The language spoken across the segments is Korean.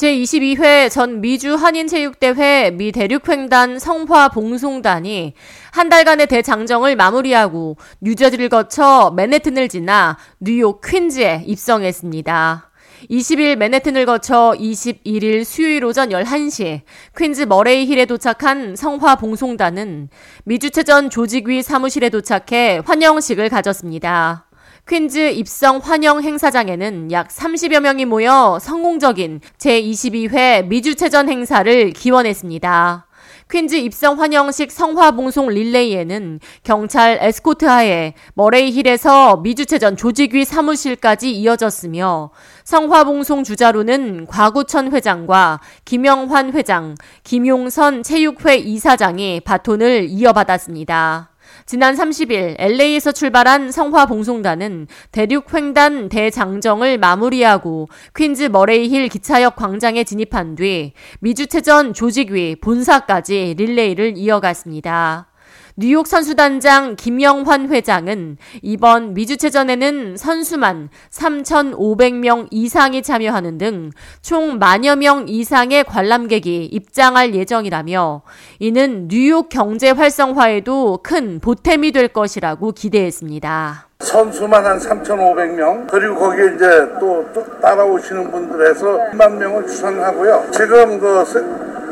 제22회 전 미주 한인체육대회 미 대륙횡단 성화 봉송단이 한 달간의 대장정을 마무리하고 뉴저지를 거쳐 맨해튼을 지나 뉴욕 퀸즈에 입성했습니다. 20일 맨해튼을 거쳐 21일 수요일 오전 11시 퀸즈 머레이 힐에 도착한 성화 봉송단은 미주체전 조직위 사무실에 도착해 환영식을 가졌습니다. 퀸즈 입성 환영 행사장에는 약 30여 명이 모여 성공적인 제22회 미주체전 행사를 기원했습니다. 퀸즈 입성 환영식 성화봉송 릴레이에는 경찰 에스코트 하에 머레이 힐에서 미주체전 조직위 사무실까지 이어졌으며 성화봉송 주자로는 곽우천 회장과 김영환 회장, 김용선 체육회 이사장이 바톤을 이어받았습니다. 지난 30일 LA에서 출발한 성화 봉송단은 대륙 횡단 대장정을 마무리하고 퀸즈 머레이 힐 기차역 광장에 진입한 뒤 미주체전 조직위 본사까지 릴레이를 이어갔습니다. 뉴욕 선수단장 김영환 회장은 이번 미주체전에는 선수만 3,500명 이상이 참여하는 등 총 만여 명 이상의 관람객이 입장할 예정이라며 이는 뉴욕 경제 활성화에도 큰 보탬이 될 것이라고 기대했습니다. 선수만 한 3,500명 그리고 거기에 이제 또, 또 따라오시는 분들에서 1만 명을 추산하고요. 지금 그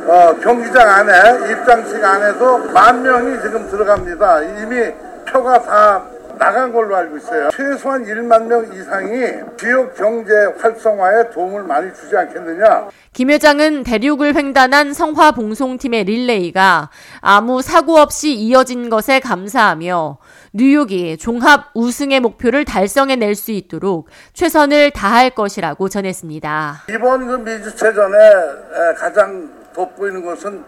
어, 경기장 안에 입장식 안에도 만 명이 지금 들어갑니다. 이미 표가 다 나간 걸로 알고 있어요. 최소한 1만 명 이상이 지역 경제 활성화에 도움을 많이 주지 않겠느냐. 김 회장은 대륙을 횡단한 성화 봉송팀의 릴레이가 아무 사고 없이 이어진 것에 감사하며 뉴욕이 종합 우승의 목표를 달성해낼 수 있도록 최선을 다할 것이라고 전했습니다. 이번 그 미주체전에 가장 돋보이는 것은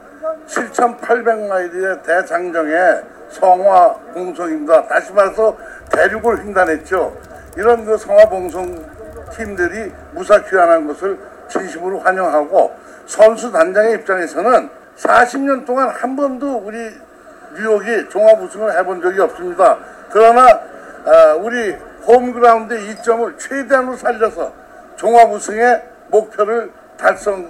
7,800마일의 대장정의 성화 봉송입니다. 다시 말해서 대륙을 횡단했죠. 이런 그 성화 봉송 팀들이 무사 귀환한 것을 진심으로 환영하고 선수 단장의 입장에서는 40년 동안 한 번도 우리 뉴욕이 종합 우승을 해본 적이 없습니다. 그러나 어, 우리 홈그라운드의 이점을 최대한으로 살려서 종합 우승의 목표를 달성해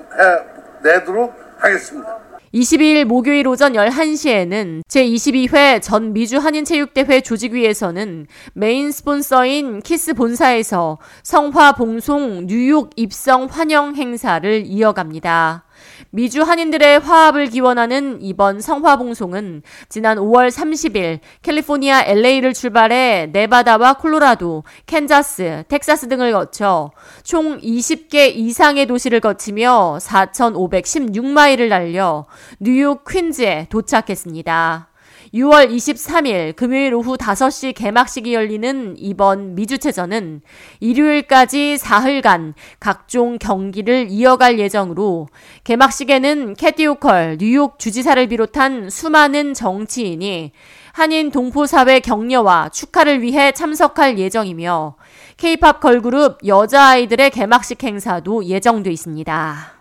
내도록 하겠습니다. 22일 목요일 오전 11시에는 제22회 전 미주 한인체육대회 조직위에서는 메인 스폰서인 키스 본사에서 성화 봉송 뉴욕 입성 환영 행사를 이어갑니다. 미주 한인들의 화합을 기원하는 이번 성화봉송은 지난 5월 30일 캘리포니아 LA를 출발해 네바다와 콜로라도, 캔자스, 텍사스 등을 거쳐 총 20개 이상의 도시를 거치며 4,516마일을 달려 뉴욕 퀸즈에 도착했습니다. 6월 23일 금요일 오후 5시 개막식이 열리는 이번 미주체전은 일요일까지 사흘간 각종 경기를 이어갈 예정으로 개막식에는 캐티 오컬 뉴욕 주지사를 비롯한 수많은 정치인이 한인 동포사회 격려와 축하를 위해 참석할 예정이며 케이팝 걸그룹 여자아이들의 개막식 행사도 예정돼 있습니다.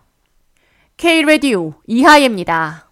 K-Radio 이하예입니다.